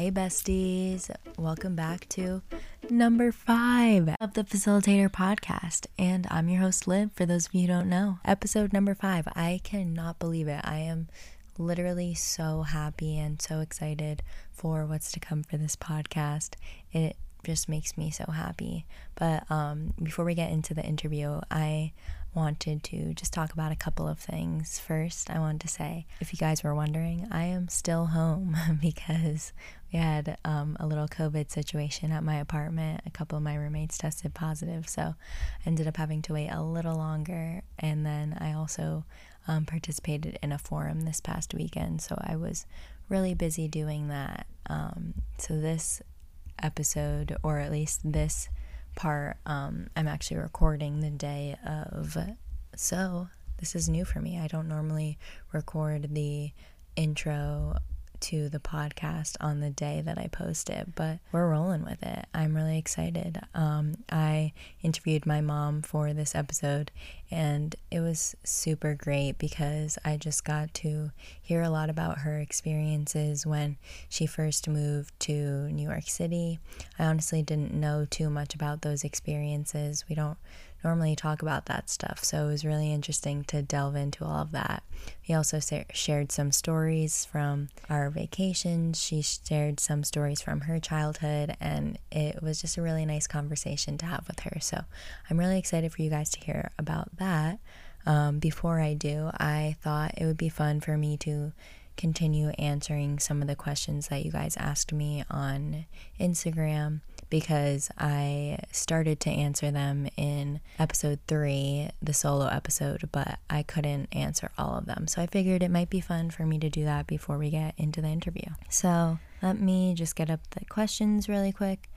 Hey, besties. Welcome back to number five of the Facilitator podcast. And I'm your host, Liv, for those of you who don't know. Episode number five. I cannot believe it. I am literally so happy and so excited for what's to come for this podcast. It just makes me so happy. But um, before we get into the interview, I wanted to just talk about a couple of things. First, I wanted to say, if you guys were wondering, I am still home because we had um, a little COVID situation at my apartment. A couple of my roommates tested positive, so I ended up having to wait a little longer. And then I also um, participated in a forum this past weekend, so I was really busy doing that. Um, so this episode, or at least this part, um, I'm actually recording the day of. So this is new for me. I don't normally record the intro to the podcast on the day that I post it, but we're rolling with it. I'm really excited. Um, I interviewed my mom for this episode, and it was super great because I just got to hear a lot about her experiences when she first moved to New York City. I honestly didn't know too much about those experiences. We don't normally talk about that stuff. So it was really interesting to delve into all of that. We also shared some stories from our vacations. She shared some stories from her childhood, and it was just a really nice conversation to have with her. So I'm really excited for you guys to hear about that. Um, before I do, I thought it would be fun for me to continue answering some of the questions that you guys asked me on Instagram because I started to answer them in episode three, the solo episode, but I couldn't answer all of them. So I figured it might be fun for me to do that before we get into the interview. So let me just get up the questions really quick.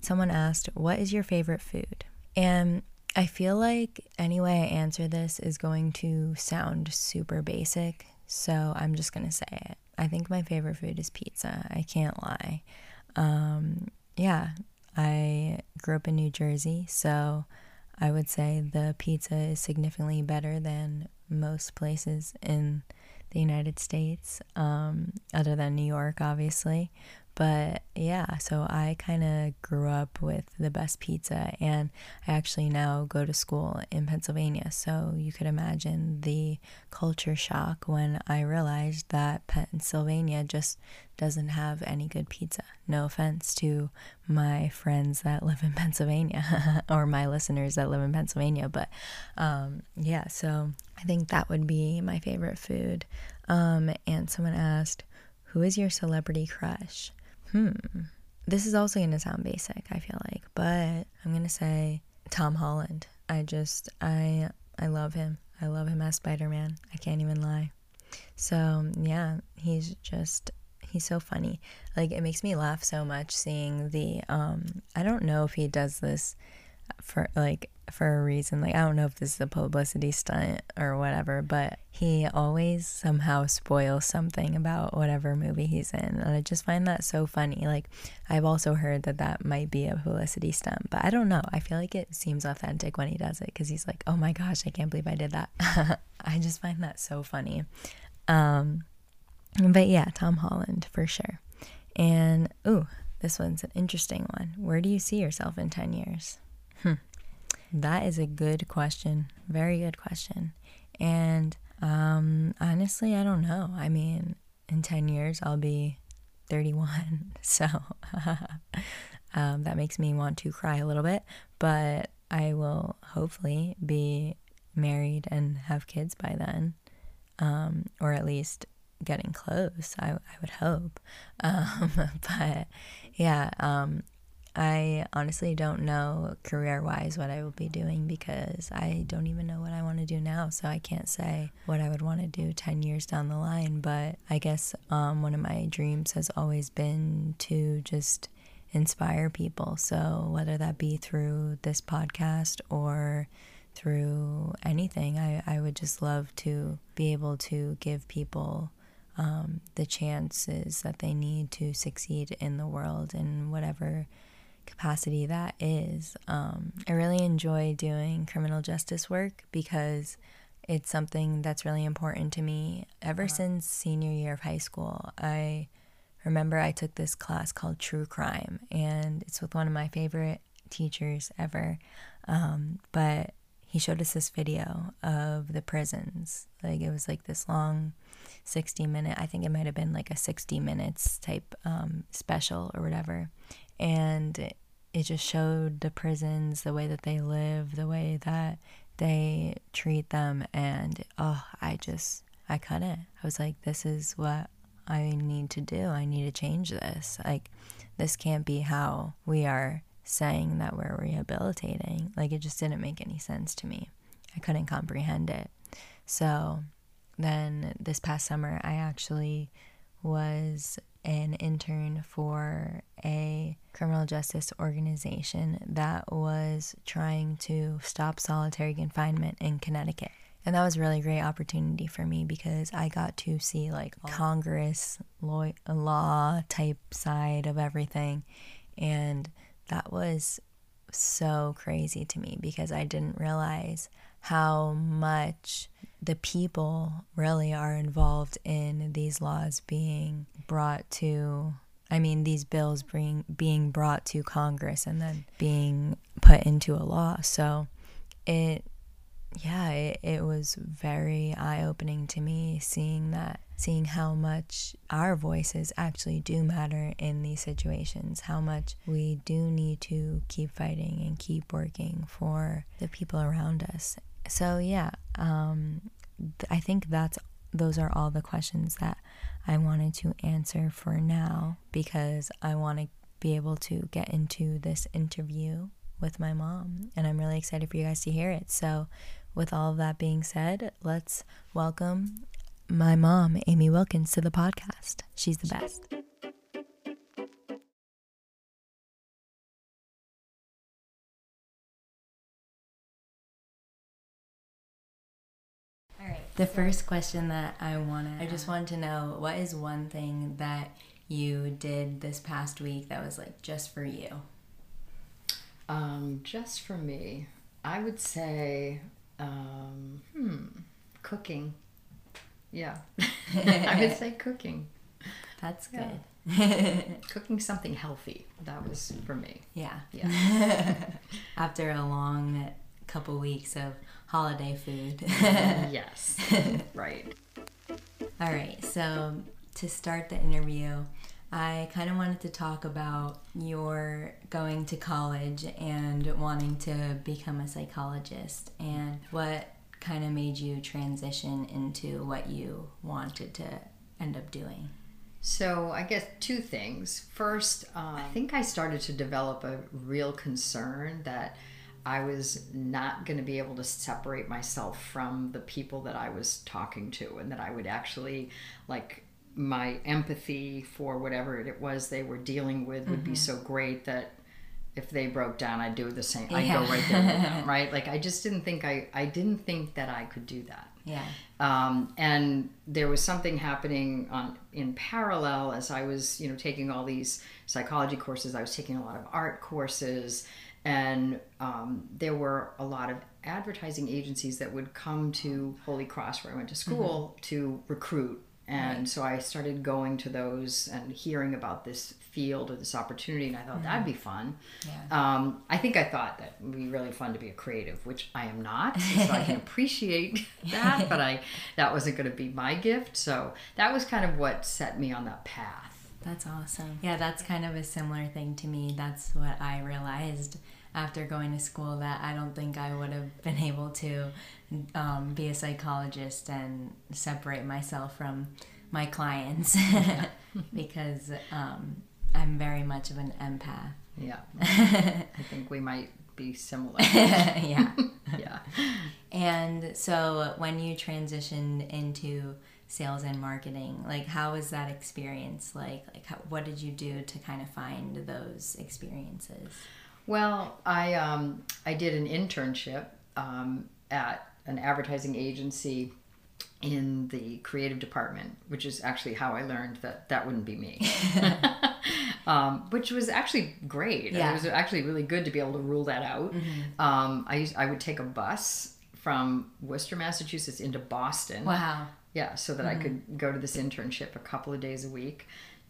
Someone asked, What is your favorite food? And I feel like any way I answer this is going to sound super basic. So I'm just to say it. I think my favorite food is pizza. I can't lie. Um, yeah, I grew up in New Jersey, so I would say the pizza is significantly better than most places in the United States, um, other than New York, obviously. But yeah, so I kind of grew up with the best pizza, and I actually now go to school in Pennsylvania. So you could imagine the culture shock when I realized that Pennsylvania just doesn't have any good pizza. No offense to my friends that live in Pennsylvania or my listeners that live in Pennsylvania, but um, yeah, so I think that would be my favorite food. Um, and someone asked, Who is your celebrity crush? Hmm. This is also going to sound basic, I feel like, but I'm going to say Tom Holland. I just I I love him. I love him as Spider-Man. I can't even lie. So, yeah, he's just he's so funny. Like it makes me laugh so much seeing the um I don't know if he does this for like for a reason. Like I don't know if this is a publicity stunt or whatever, but he always somehow spoils something about whatever movie he's in, and I just find that so funny. Like I've also heard that that might be a publicity stunt, but I don't know. I feel like it seems authentic when he does it because he's like, "Oh my gosh, I can't believe I did that." I just find that so funny. Um, but yeah, Tom Holland for sure. And ooh, this one's an interesting one. Where do you see yourself in 10 years? That is a good question. Very good question. And um, honestly, I don't know. I mean, in 10 years, I'll be 31. So um, that makes me want to cry a little bit. But I will hopefully be married and have kids by then. Um, or at least getting close, I, I would hope. Um, but yeah, um, I honestly don't know career wise what I will be doing because I don't even know what I want to do now. So I can't say what I would want to do 10 years down the line. But I guess um, one of my dreams has always been to just inspire people. So whether that be through this podcast or through anything, I, I would just love to be able to give people um, the chances that they need to succeed in the world in whatever capacity that is. Um, I really enjoy doing criminal justice work because it's something that's really important to me. Ever uh-huh. since senior year of high school, I remember I took this class called True Crime, and it's with one of my favorite teachers ever. Um, but he showed us this video of the prisons. Like it was like this long 60 minute, I think it might have been like a 60 minutes type um, special or whatever. And it just showed the prisons, the way that they live, the way that they treat them. And oh, I just, I couldn't. I was like, this is what I need to do. I need to change this. Like, this can't be how we are saying that we're rehabilitating. Like, it just didn't make any sense to me. I couldn't comprehend it. So then this past summer, I actually was an intern for a criminal justice organization that was trying to stop solitary confinement in Connecticut. And that was a really great opportunity for me because I got to see like Congress law, law type side of everything. And that was so crazy to me because I didn't realize how much the people really are involved in these laws being brought to I mean these bills being being brought to Congress and then being put into a law. So it yeah, it, it was very eye opening to me seeing that, seeing how much our voices actually do matter in these situations, how much we do need to keep fighting and keep working for the people around us so yeah, um, I think that's those are all the questions that I wanted to answer for now because I want to be able to get into this interview with my mom and I'm really excited for you guys to hear it. So, with all of that being said, let's welcome my mom, Amy Wilkins, to the podcast. She's the best. The first question that I want to, I just want to know what is one thing that you did this past week that was like just for you? Um, just for me, I would say, um, hmm, cooking. Yeah, I would say cooking. That's good. Yeah. cooking something healthy. That was for me. Yeah. Yeah. After a long couple weeks of holiday food. yes. right. All right. So, to start the interview, I kind of wanted to talk about your going to college and wanting to become a psychologist and what kind of made you transition into what you wanted to end up doing. So, I guess two things. First, uh, I think I started to develop a real concern that I was not going to be able to separate myself from the people that I was talking to, and that I would actually like my empathy for whatever it was they were dealing with would mm-hmm. be so great that if they broke down, I'd do the same. I'd go right there with them, right? Like I just didn't think I I didn't think that I could do that. Yeah. Um, and there was something happening on in parallel as I was, you know, taking all these psychology courses. I was taking a lot of art courses and um, there were a lot of advertising agencies that would come to Holy Cross, where I went to school, mm-hmm. to recruit. And right. so I started going to those and hearing about this field or this opportunity, and I thought mm-hmm. that'd be fun. Yeah. Um, I think I thought that would be really fun to be a creative, which I am not, so I can appreciate that. But I that wasn't going to be my gift, so that was kind of what set me on that path. That's awesome. Yeah, that's kind of a similar thing to me. That's what I realized after going to school that I don't think I would have been able to um, be a psychologist and separate myself from my clients because um, I'm very much of an empath. Yeah. I think we might be similar. yeah. yeah. And so when you transitioned into sales and marketing like how was that experience like? Like how, what did you do to kind of find those experiences? Well i um, i did an internship um, at an advertising agency in the creative department which is actually how i learned that that wouldn't be me. Um, which was actually great. Yeah. it was actually really good to be able to rule that out. Mm-hmm. um, I, used, I would take a bus from worcester massachusetts into boston. Wow yeah, so that mm-hmm. I could go to this internship a couple of days a week.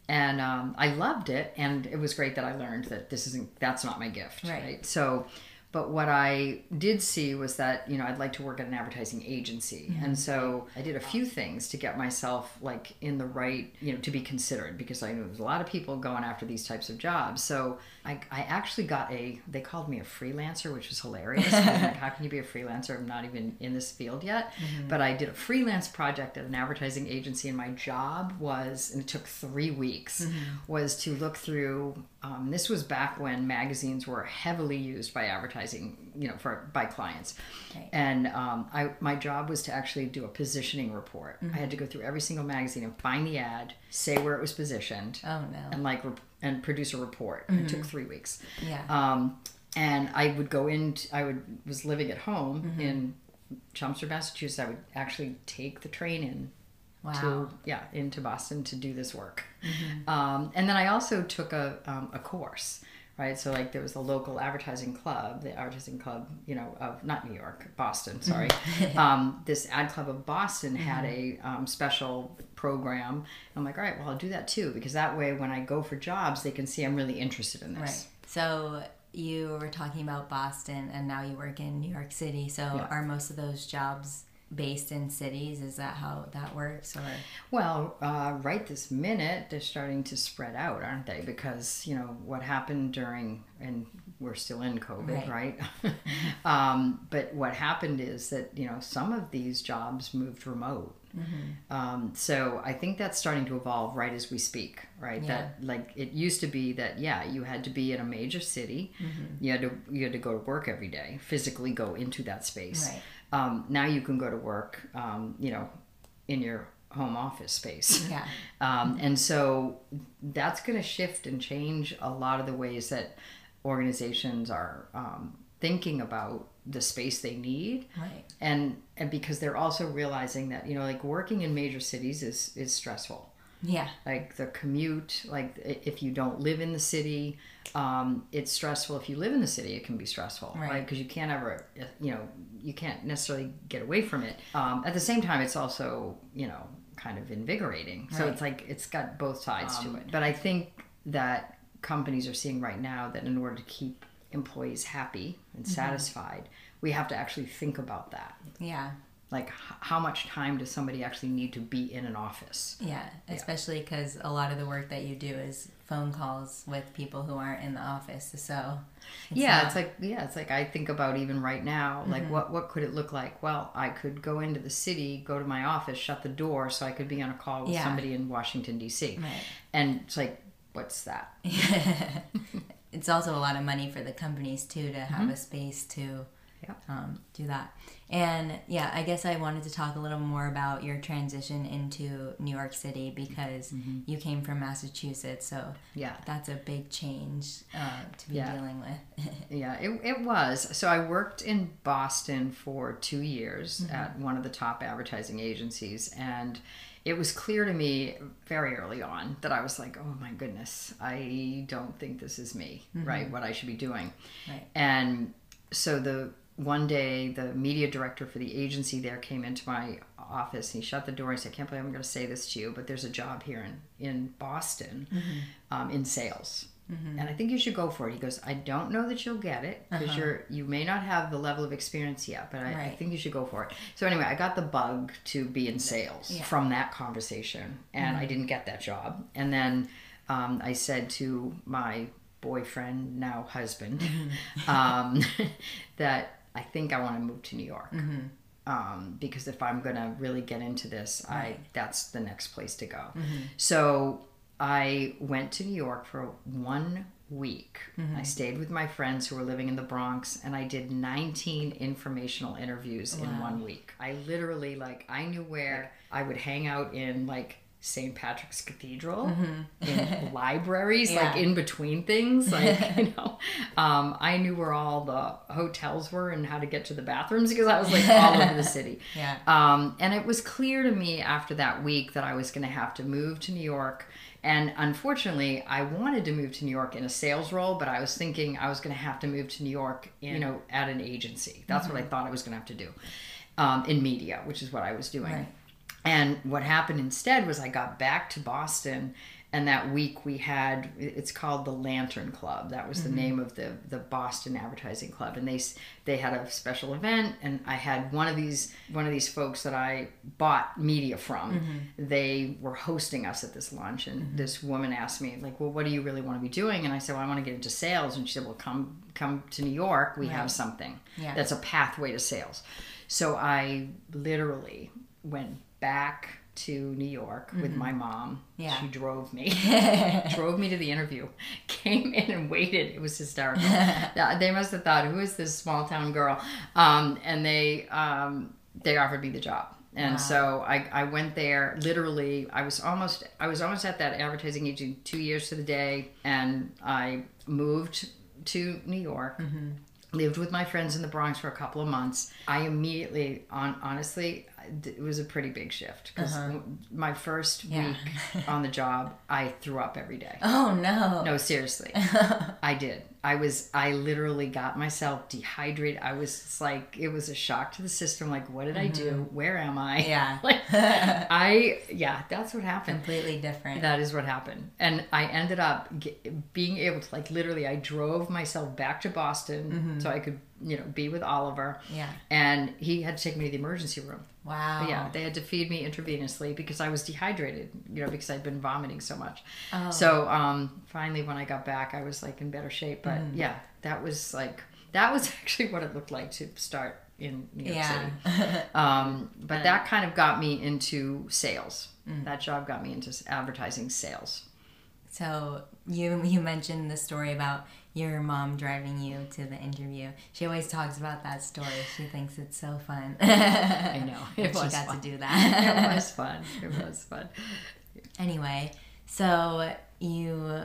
and um, I loved it, and it was great that I learned that this isn't that's not my gift, Right. right? So, but what I did see was that you know I'd like to work at an advertising agency, Mm-hmm. and so I did a few things to get myself like in the right you know to be considered because I knew there's a lot of people going after these types of jobs. So I, I actually got a they called me a freelancer, which was hilarious. Like, how can you be a freelancer? I'm not even in this field yet. But I did a freelance project at an advertising agency, and my job was, and it took three weeks, was to look through. Um, this was back when magazines were heavily used by advertising, you know, for by clients. Right. And um, I my job was to actually do a positioning report. I had to go through every single magazine and find the ad, say where it was positioned, Oh no. and like and produce a report. It took three weeks. Yeah. Um, and I would go in. I would was living at home Mm-hmm. in Chelmsford, Massachusetts. I would actually take the train in Wow. to yeah into Boston to do this work. Mm-hmm. Um, and then I also took a um, a course. Right, so like there was the local advertising club, the advertising club, you know, of not New York, Boston, sorry. um, this ad club of Boston had a um, special program. And I'm like, all right, well, I'll do that too, because that way when I go for jobs, they can see I'm really interested in this. Right. So you were talking about Boston and now you work in New York City. So Yeah. are most of those jobs based in cities? Is that how that works or Well, uh, right this minute, they're starting to spread out, aren't they? Because, you know, what happened during, and we're still in COVID, right? um, but what happened is that, you know, some of these jobs moved remote. Um, so I think that's starting to evolve right as we speak, right? That like it used to be that yeah, you had to be in a major city, you had to you had to go to work every day, physically go into that space. Right. Um, now you can go to work, um, you know, in your home office space. Yeah. Um, and so that's going to shift and change a lot of the ways that organizations are um, thinking about the space they need right? and and because they're also realizing that you know like working in major cities is is stressful Yeah. like the commute like if you don't live in the city um, it's stressful if you live in the city it can be stressful Right. right because you can't ever you know you can't necessarily get away from it um, at the same time it's also you know kind of invigorating so Right. it's like it's got both sides to it but i think that companies are seeing right now that in order to keep employees happy and Mm-hmm. satisfied we have to actually think about that Yeah. Like how much time does somebody actually need to be in an office Yeah. Especially because a lot of the work that you do is phone calls with people who aren't in the office. So it's yeah not- it's like yeah it's like i think about even right now like Mm-hmm. what what could it look like well i could go into the city go to my office shut the door so i could be on a call with Yeah. somebody in washington d.c Right. and it's like what's that it's also a lot of money for the companies too to have a space to Mm-hmm. Um, do that. And yeah, I guess I wanted to talk a little more about your transition into New York City because you came from Massachusetts, so Mm-hmm. yeah that's a big change uh, to be Yeah. dealing with. Yeah, it, it was. So I worked in Boston for two years Mm-hmm. at one of the top advertising agencies. And it was clear to me very early on that I was like, oh my goodness, I don't think this is me, right? What I should be doing. Mm-hmm. Right. And so the one day, the media director for the agency there came into my office and he shut the door and said, I can't believe I'm going to say this to you, but there's a job here in, in Boston um, in sales. And I think you should go for it. He goes, I don't know that you'll get it because you're you may not have the level of experience yet, but I, I think you should go for it. So anyway, I got the bug to be in sales Yeah. from that conversation, and I didn't get that job. And then um, I said to my boyfriend, now husband, um, that I think I want to move to New York. Mm-hmm. Um, because if I'm gonna really get into this, I that's the next place to go. Mm-hmm. So I went to New York for one week. Mm-hmm. I stayed with my friends who were living in the Bronx, and I did 19 informational interviews in one week. I literally like I knew where I would hang out in like St. Patrick's Cathedral, in libraries, like in between things. Like, you know, um, I knew where all the hotels were and how to get to the bathrooms because I was like all over the city. Yeah. Um, and it was clear to me after that week that I was going to have to move to New York. And unfortunately, I wanted to move to New York in a sales role, but I was thinking I was going to have to move to New York, in, you know, at an agency. That's what I thought I was going to have to do um, in media, which is what I was doing. Right. And what happened instead was I got back to Boston and that week we had it's called the Lantern Club. That was the mm-hmm. name of the the Boston Advertising Club, and they they had a special event, and I had one of these one of these folks that I bought media from. Mm-hmm. They were hosting us at this lunch, and mm-hmm. this woman asked me like, "Well, what do you really want to be doing?" And I said, "Well, I want to get into sales." And she said, "Well, come come to New York. We have something Yeah. that's a pathway to sales." So I literally went back to New York with my mom. Yeah. She drove me, drove me to the interview, came in and waited. It was hysterical. They must have thought, who is this small town girl? Um, and they um, they offered me the job. And so I, I went there literally I was almost I was almost at that advertising agency two years to the day and I moved to New York mm-hmm lived with my friends in the Bronx for a couple of months. I immediately, on honestly, it was a pretty big shift because uh-huh. my first Yeah. week on the job, I threw up every day. Oh no. No, seriously, I did. I was, I literally got myself dehydrated. I was just like, it was a shock to the system. Like, what did I do? Where am I? Yeah. like, I, yeah, that's what happened. Completely different. That is what happened. And I ended up being able to, like, literally, I drove myself back to Boston so I could, you know, be with Oliver. Yeah. And he had to take me to the emergency room. Wow. Yeah, they had to feed me intravenously because I was dehydrated, you know, because I'd been vomiting so much. Oh. So um, finally, when I got back, I was like in better shape. But Mm. yeah, that was like, that was actually what it looked like to start in New York Yeah. City. Um, but that kind of got me into sales. Mm. That job got me into advertising sales. So you you mentioned the story about your mom driving you to the interview. She always talks about that story. She thinks it's so fun. I know. It she was got fun. to do that. it was fun. It was fun. Anyway, so you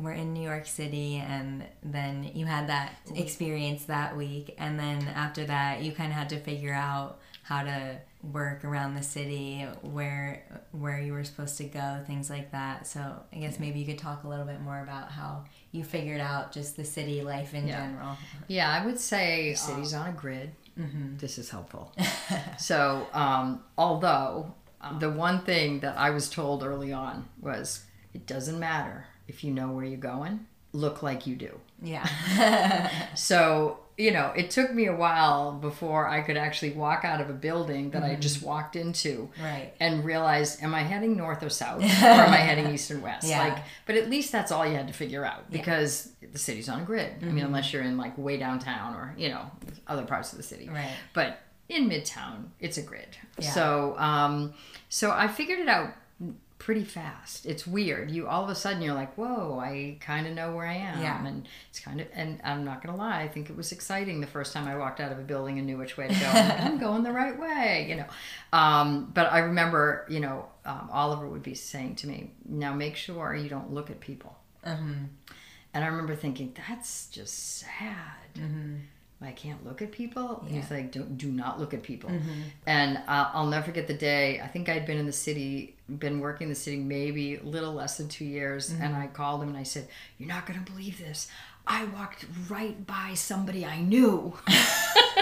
were in New York City and then you had that experience that week and then after that you kind of had to figure out how to work around the city where where you were supposed to go things like that. So i guess maybe you could talk a little bit more about how you figured out just the city life in Yeah. general. Yeah, I would say uh, cities on a grid. Mm-hmm. This is helpful. so, um, although um. the one thing that I was told early on was it doesn't matter if you know where you're going, look like you do. yeah So, you know, it took me a while before I could actually walk out of a building that I just walked into right and realize am I heading north or south or am I heading east and west? Yeah. Like, but at least that's all you had to figure out because the city's on a grid. I Mm-hmm. mean, unless you're in like way downtown or you know other parts of the city. Right. But in Midtown, it's a grid. Yeah. So, um, so I figured it out pretty fast. It's weird. You all of a sudden you're like, whoa, I kind of know where I am. Yeah. And it's kind of, and I'm not gonna lie, I think it was exciting the first time I walked out of a building and knew which way to go. I'm, like, I'm going the right way, you know. Um, but I remember, you know, um, Oliver would be saying to me, now make sure you don't look at people. Mhm. And I remember thinking, that's just sad. I can't look at people. And He's like, don't, do not look at people. And uh, I'll never forget the day. I think I'd been in the city, been working in the city maybe a little less than two years. And mm-hmm. I called him and I said, You're not going to believe this. I walked right by somebody I knew.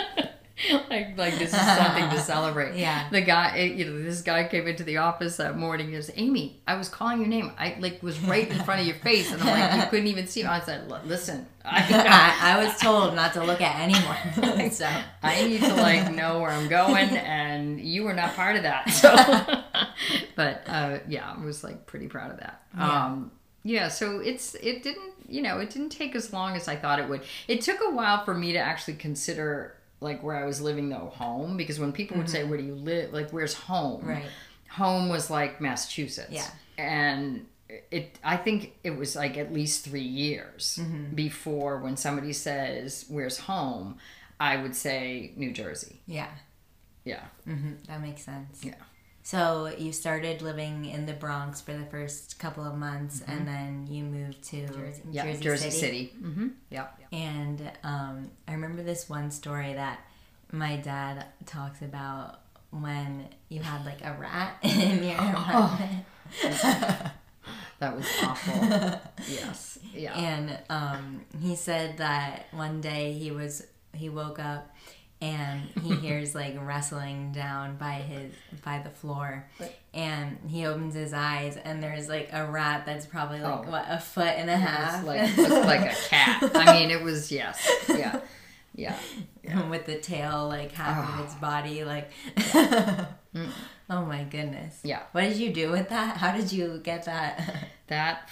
like, like this is something to celebrate. Yeah. The guy, you know, this guy came into the office that morning. He goes, Amy, I was calling your name. I like was right in front of your face, and I'm like, you couldn't even see me. I said, listen, I, I, I was told not to look at anyone so I need to like know where I'm going, and you were not part of that. So, but uh, yeah, I was like pretty proud of that. Yeah. Um, yeah, so it's it didn't you know it didn't take as long as I thought it would. It took a while for me to actually consider like where I was living though home because when people would say where do you live like where's home Mm-hmm. Right. home was like Massachusetts Yeah. and it I think it was like at least three years Mm-hmm. before when somebody says where's home I would say New Jersey yeah yeah mm-hmm. that makes sense Yeah. So you started living in the bronx for the first couple of months and then you moved to jersey, yeah Jersey, City, Mm-hmm. yeah and um, i remember this one story that my dad talks about when you had like a rat in your apartment. That was awful. Yes. Yeah. And um, he said that one day he was he woke up and he hears like rustling down by his by the floor and he opens his eyes and there's like a rat that's probably like Oh. what a foot and a half like looked like a cat. I mean, it was yes, yeah, yeah. with the tail like half of Oh. its ah. body like oh my goodness Yeah. what did you do with that how did you get that That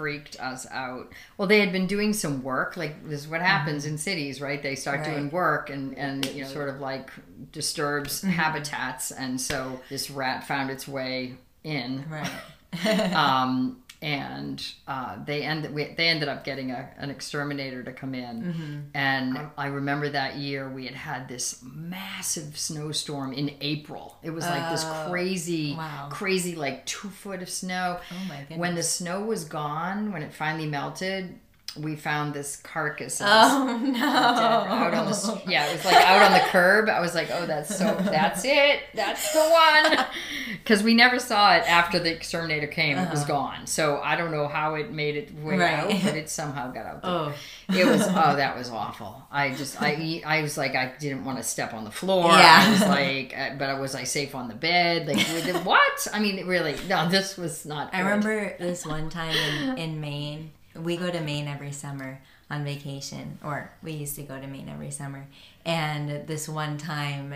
freaked us out. Well, they had been doing some work. Like this is what happens in cities, right? They start Mm-hmm. Right. doing work and and you know sort of like disturbs Mm-hmm. habitats, and so this rat found its way in. right um, and uh, they ended we, they ended up getting a, an exterminator to come in. Mm-hmm. and I remember that year we had had this massive snowstorm in April. It was like this Oh, crazy wow. crazy like two foot of snow. Oh my when the snow was gone when it finally melted we found this carcass oh no out on the yeah it was like out on the curb i was like oh that's so that's it that's the one because we never saw it after the exterminator came it was gone so i don't know how it made it way Uh-huh. Right. out but it somehow got out there. oh it was oh that was awful i just i i was like i didn't want to step on the floor Yeah. i was like uh, but was i safe on the bed like what i mean really no this was not I good. remember this one time in, in Maine. We go to Maine every summer on vacation, or we used to go to Maine every summer. And this one time,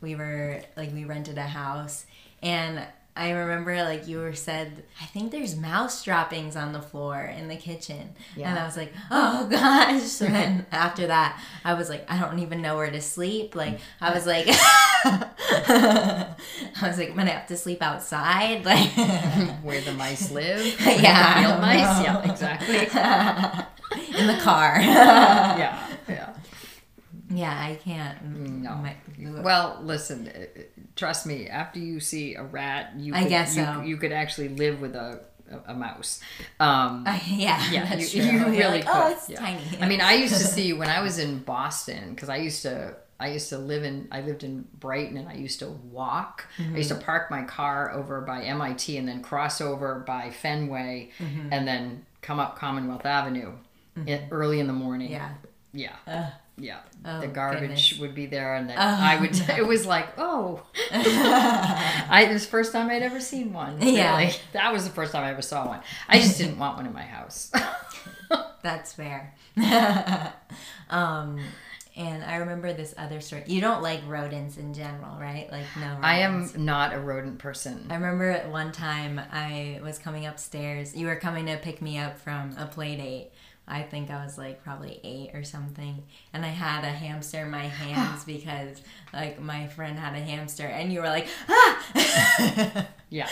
we were like, we rented a house, and I remember like you were said, I think there's mouse droppings on the floor in the kitchen. And I was like, oh gosh. And then after that, I was like, I don't even know where to sleep. Like, I was like, I was like, I'm gonna have to sleep outside. Like, where the mice live Yeah, I field mice know. yeah exactly in the car. yeah yeah yeah, I can't. No. My- Well, listen. uh, Trust me. After you see a rat, you I could, guess you, so. you could actually live with a a, a mouse. Um, I- yeah, yeah, that's you, you really like, could. oh, it's yeah. tiny. I mean, I used to see when I was in Boston because I used to. I used to live in. I lived in Brighton, and I used to walk. I used Mm-hmm. to park my car over by MIT, and then cross over by Fenway, Mm-hmm. and then come up Commonwealth Avenue, in, early in the morning. yeah. Yeah. Yeah. Oh, the garbage goodness. would be there and then Oh, I would it was like, oh I it was the first time I'd ever seen one. Yeah. That was the first time I ever saw one. I just didn't want one in my house. That's fair. um, and I remember this other story. You don't like rodents in general, right? Like no. Rodents. I am not a rodent person. I remember at one time I was coming upstairs. You were coming to pick me up from a play date. I think I was like probably eight or something, and I had a hamster in my hands because like my friend had a hamster, and you were like, ah. Yeah.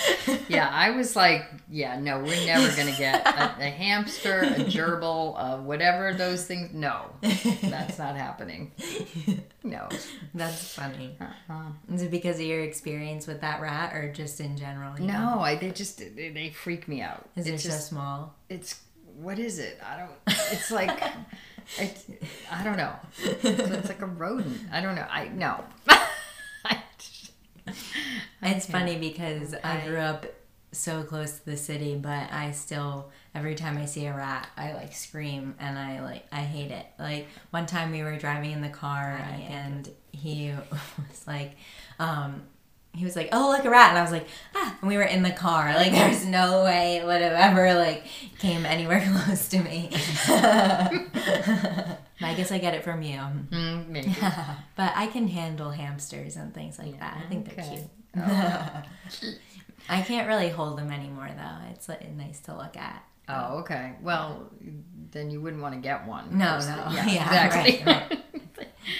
Yeah. I was like, yeah, no, we're never gonna get a, a hamster, a gerbil, uh, whatever those things. No. That's not happening. No. That's funny. Uh-uh. Is it because of your experience with that rat, or just in general? know? No, I they just they, they freak me out. Is it it's so just small? it's what is it? I don't. It's like it's, I don't know. It's, like a rodent. I don't know. I no. I, It's funny because I Okay. grew up so close to the city, but I still every time I see a rat, I like scream and I like I hate it. Like one time we were driving in the car and he was like, um, he was like, "Oh, look a rat," and I was like, "Ah!" And we were in the car. Like there's no way it would have ever like came anywhere close to me. I guess I get it from you. mm, maybe. But I can handle hamsters and things like that. I think they're Okay. cute. Oh. I can't really hold them anymore though. It's like, nice to look at. Oh, okay. Well, then you wouldn't want to get one. No, no. Yeah, Yeah, exactly. right,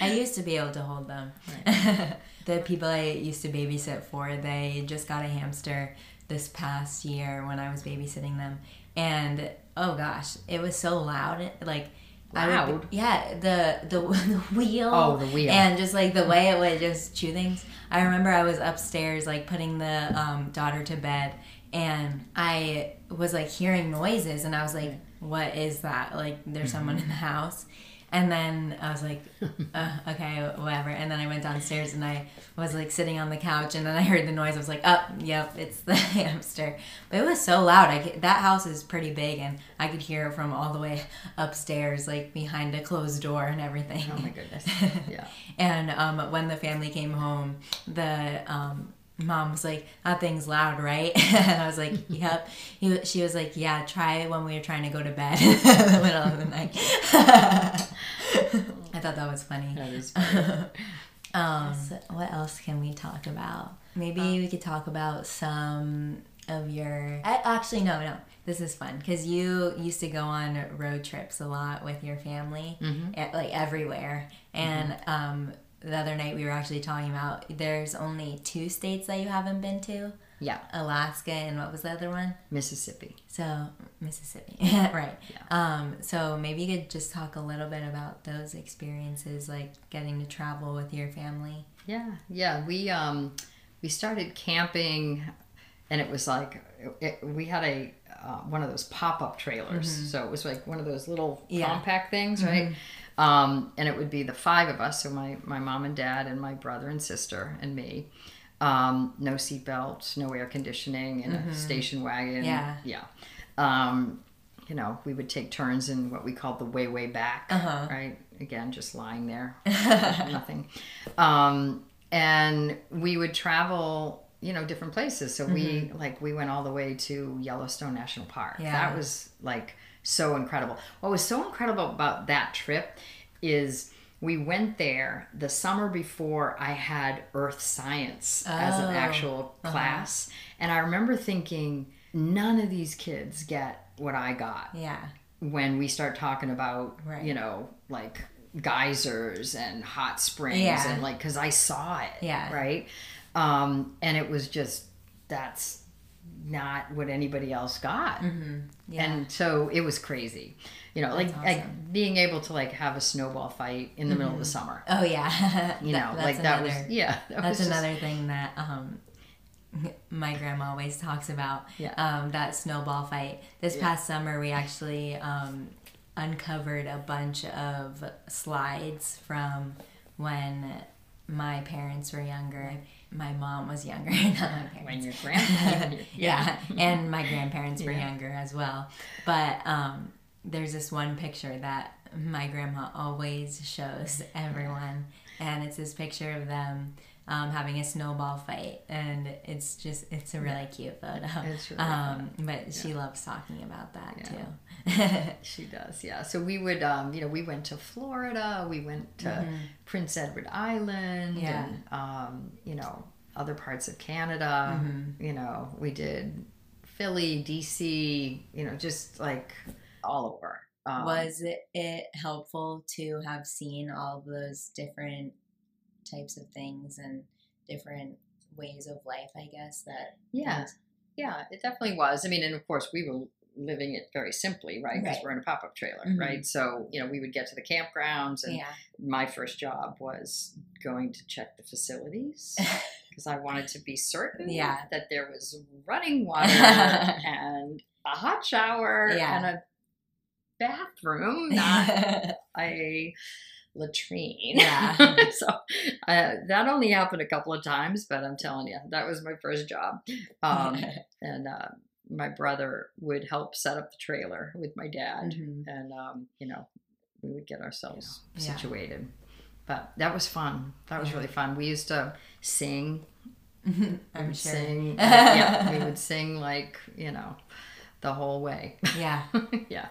I used to be able to hold them. the people I used to babysit for, they just got a hamster this past year when I was babysitting them, and oh gosh, it was so loud. Like I would, Loud? yeah, the, the the wheel. Oh, the wheel. and just like the way it would just chew things. I remember I was upstairs like putting the um, daughter to bed, and I was like hearing noises, and I was like, "What is that? Like, there's someone in the house." And then I was like, uh, okay, whatever. And then I went downstairs and I was like sitting on the couch and then I heard the noise. I was like, oh, yep, it's the hamster. But it was so loud. I could, that house is pretty big and I could hear it from all the way upstairs, like behind a closed door and everything. Oh my goodness. Yeah. and um, when the family came home, the um, mom was like, "That thing's loud, right?" and I was like, "Yep." He, she was like, "Yeah, try it when we were trying to go to bed in the middle of the night." I thought that was funny. That is funny. Um, so what else can we talk about? Maybe we could talk about some of your. I, actually, no, no. This is fun because you used to go on road trips a lot with your family, eh, like everywhere. And um, the other night we were actually talking about there's only two states that you haven't been to Yeah. Alaska and what was the other one? Mississippi. So Mississippi, right? Yeah. Um, so maybe you could just talk a little bit about those experiences, like getting to travel with your family. Yeah, yeah. We um we started camping, and it was like it, we had a uh, one of those pop up trailers. So it was like one of those little Yeah. compact things, right? Um, and it would be the five of us, so my my mom and dad and my brother and sister and me. Um, no seatbelt, no air conditioning, in a station wagon. Yeah. yeah. Um, you know, we would take turns in what we called the way way back, Uh-huh. right? Again, just lying there, nothing. Um, and we would travel, you know, different places. So we mm-hmm. like we went all the way to Yellowstone National Park. Yeah. That was like so incredible. What was so incredible about that trip is we went there the summer before I had earth science as an Oh. actual uh-huh. class. And I remember thinking, none of these kids get what I got Yeah, when we start talking about Right. you know like geysers and hot springs Yeah. and like because i saw it Yeah. right um and it was just that's not what anybody else got Mm-hmm. yeah, and so it was crazy you know like like being able to like have a snowball fight in the middle of the summer oh yeah. you know That- like that's that another- was yeah that That's was just- another thing that um, my grandma always talks about. Yeah. Um, that snowball fight. This past summer, we actually um, uncovered a bunch of slides from when my parents were younger. My mom was younger, not my parents. when your grandpa yeah, and my grandparents were younger as well. But um, there's this one picture that my grandma always shows everyone, and it's this picture of them um, having a snowball fight, and it's just it's a really cute photo. It's really um, but she loves talking about that Yeah. too. She does, yeah. So we would, um, you know, we went to Florida, we went to Prince Edward Island, Mm-hmm. Yeah. and um, you know, other parts of Canada. Mm-hmm. You know, we did Philly, DC, you know, just like all over. Um, Was it helpful to have seen all those different types of things and different ways of life? I guess that yeah, yeah, it definitely was. I mean, and of course, we were living it very simply, right? Because Right. we're in a pop up trailer, Mhm. right? So you know, we would get to the campgrounds and yeah. my first job was going to check the facilities because I wanted to be certain Yeah. that there was running water and a hot shower Yeah. and a bathroom, not a latrine. Yeah. so uh, that only happened a couple of times, but I'm telling you, that was my first job. Um, and uh, my brother would help set up the trailer with my dad Mhm. and um, you know we would get ourselves Yeah. situated but that was fun that was Yeah. really fun we used to sing I'm would sure. sing yeah we would sing like you know the whole way yeah. yeah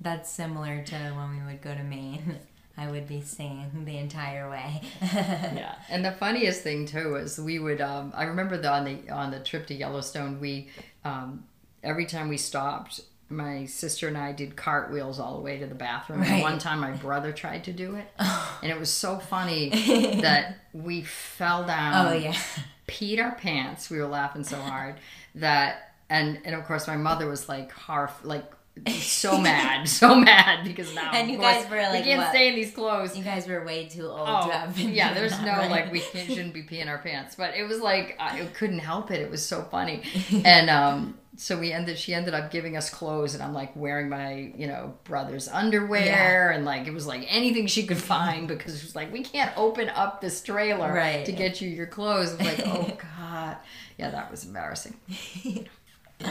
That's similar to when we would go to Maine. I would be singing the entire way. yeah and the funniest thing too is we would um, i remember the, on the on the trip to yellowstone we um, every time we stopped my sister and i did cartwheels all the way to the bathroom and one time my brother tried to do it and it was so funny that we fell down oh yeah. peed our pants. We were laughing so hard that, and and of course my mother was like half like so mad, so mad because now And you guys were like, we can't what? stay in these clothes. You guys were way too old Oh, to have been. yeah, there's no right? like we shouldn't be peeing our pants, but it was like I couldn't help it. It was so funny, and um, so we ended. She ended up giving us clothes, and I'm like wearing my you know brother's underwear, and like it was like anything she could find because she was like, we can't open up this trailer Right. to get you your clothes. I was like, oh god, yeah, that was embarrassing.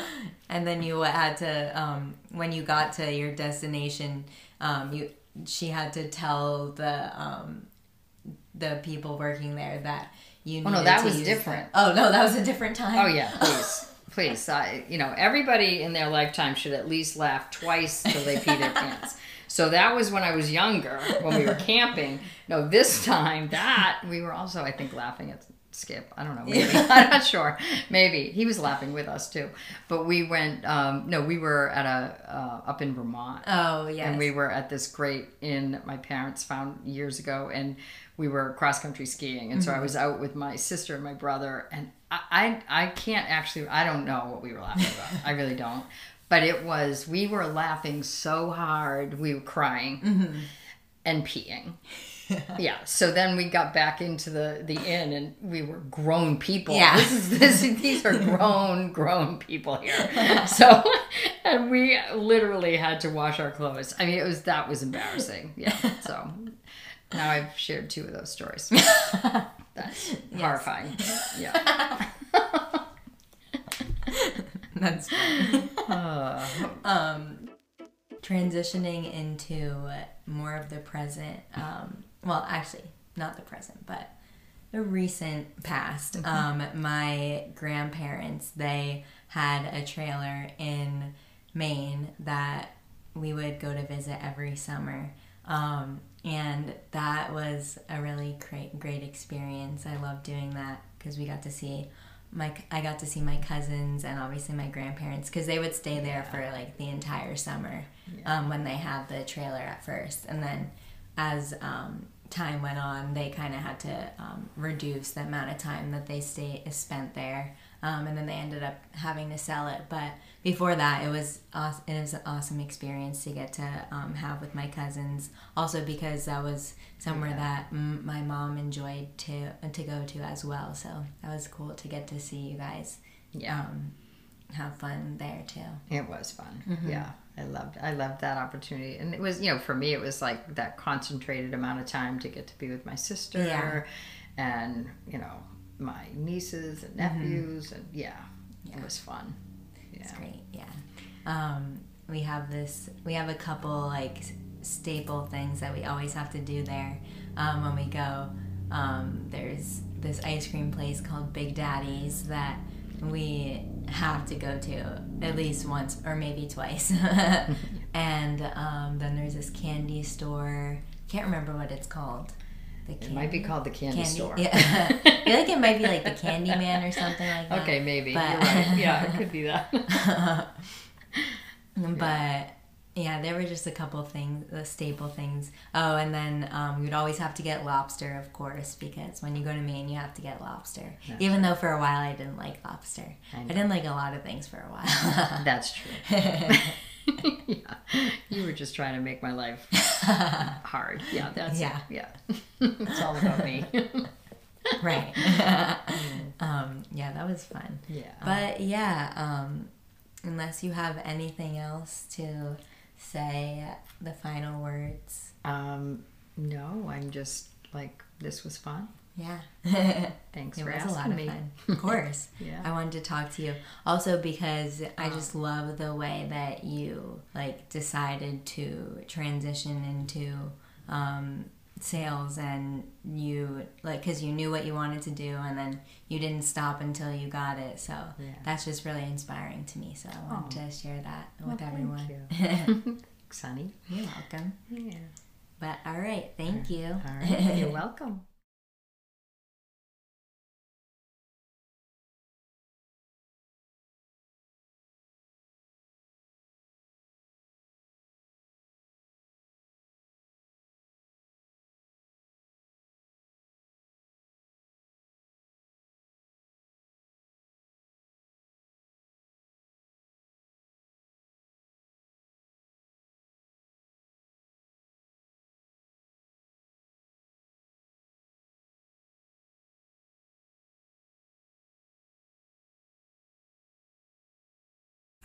And then you had to, um, when you got to your destination, um, you she had to tell the um, the people working there that you. Oh, no, that was different. The, oh no, that was a different time. Oh yeah, please, please. I, you know, everybody in their lifetime should at least laugh twice till they pee their pants. So that was when I was younger, when we were camping. No, this time that we were also, I think, laughing at Skip. I don't know. Maybe. I'm not sure. Maybe he was laughing with us too. But we went. Um, no, we were at a uh, up in Vermont. Oh yeah. And we were at this great inn that my parents found years ago, and we were cross country skiing. And so Mm-hmm. I was out with my sister and my brother, and I, I, I can't actually, I don't know what we were laughing about. I really don't. But it was, we were laughing so hard, we were crying Mm-hmm. and peeing. yeah. So then we got back into the the inn, and we were grown people. Yeah. This is this. These are grown grown people here. So, and we literally had to wash our clothes. I mean, it was that was embarrassing. Yeah. So now I've shared two of those stories. That's horrifying. Yeah. That's. Uh, um, transitioning into more of the present. Um, well, actually, not the present, but the recent past. Um, my grandparents they had a trailer in Maine that we would go to visit every summer. Um, and that was a really great, great experience. I loved doing that because we got to see my, I got to see my cousins and obviously my grandparents because they would stay there for like the entire summer um, when they had the trailer at first, and then as um, time went on, they kind of had to um, reduce the amount of time that they stay spent there, um, and then they ended up having to sell it. But before that, it was aw- it was an awesome experience to get to um, have with my cousins. Also because that was somewhere that mm, my mom enjoyed to to go to as well. So that was cool to get to see you guys yeah. um, have fun there too. It was fun. Mm-hmm. Yeah. I loved I loved that opportunity. And it was, you know, for me it was like that concentrated amount of time to get to be with my sister Yeah. and, you know, my nieces and Mm-hmm. nephews and yeah, It was fun. It's great, yeah. Um, we have this. We have a couple like staple things that we always have to do there um, when we go. Um, there's this ice cream place called Big Daddy's that we have to go to at least once or maybe twice. and um, then there's this candy store. Can't remember what it's called. The It might be called the candy, store. Yeah, I feel like it might be like the Candy Man or something like that. Okay, maybe. But- You're right. Yeah, it could be that. But yeah, there were just a couple things, the staple things. Oh, and then um, would always have to get lobster, of course, because when you go to Maine, you have to get lobster. Even though for a while I didn't like lobster, I I, didn't like a lot of things for a while. That's true. yeah. You were just trying to make my life hard. Yeah, that's Yeah. it. Yeah. it's all about me. right. um, yeah, that was fun. yeah. But yeah, um, unless you have anything else to say, the final words. Um, no, I'm just like this was fun. Yeah. Thanks It for was asking a lot of me. fun. Of course. Yeah. I wanted to talk to you. Also because I just love the way that you like decided to transition into um, sales and you like because you knew what you wanted to do and then you didn't stop until you got it. So Yeah. that's just really inspiring to me. So I want to share that with everyone. thank. Sunny. You're welcome. Yeah. But all right, thank you. All right. You're welcome.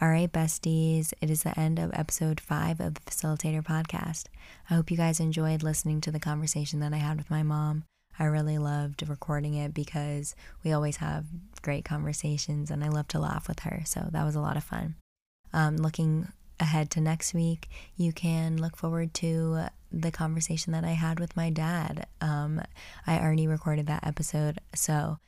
All right, besties, it is the end of episode five of the Facilitator podcast. I hope you guys enjoyed listening to the conversation that I had with my mom. I really loved recording it because we always have great conversations and I love to laugh with her. So that was a lot of fun. Um, looking ahead to next week, you can look forward to the conversation that I had with my dad. Um, I already recorded that episode, so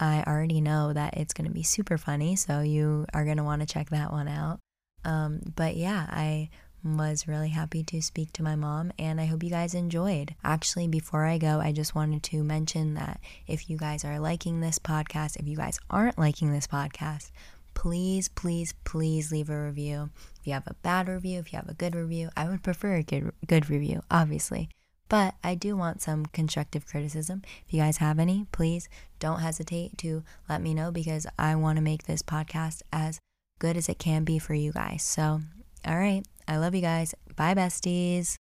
I already know that it's going to be super funny. So you are going to want to check that one out. Um, but yeah, I was really happy to speak to my mom and I hope you guys enjoyed. Actually, before I go, I just wanted to mention that if you guys are liking this podcast, if you guys aren't liking this podcast, please, please, please leave a review. If you have a bad review, if you have a good review, I would prefer a good good review, obviously. But I do want some constructive criticism. If you guys have any, please don't hesitate to let me know because I want to make this podcast as good as it can be for you guys. So, all right. I love you guys. Bye, besties.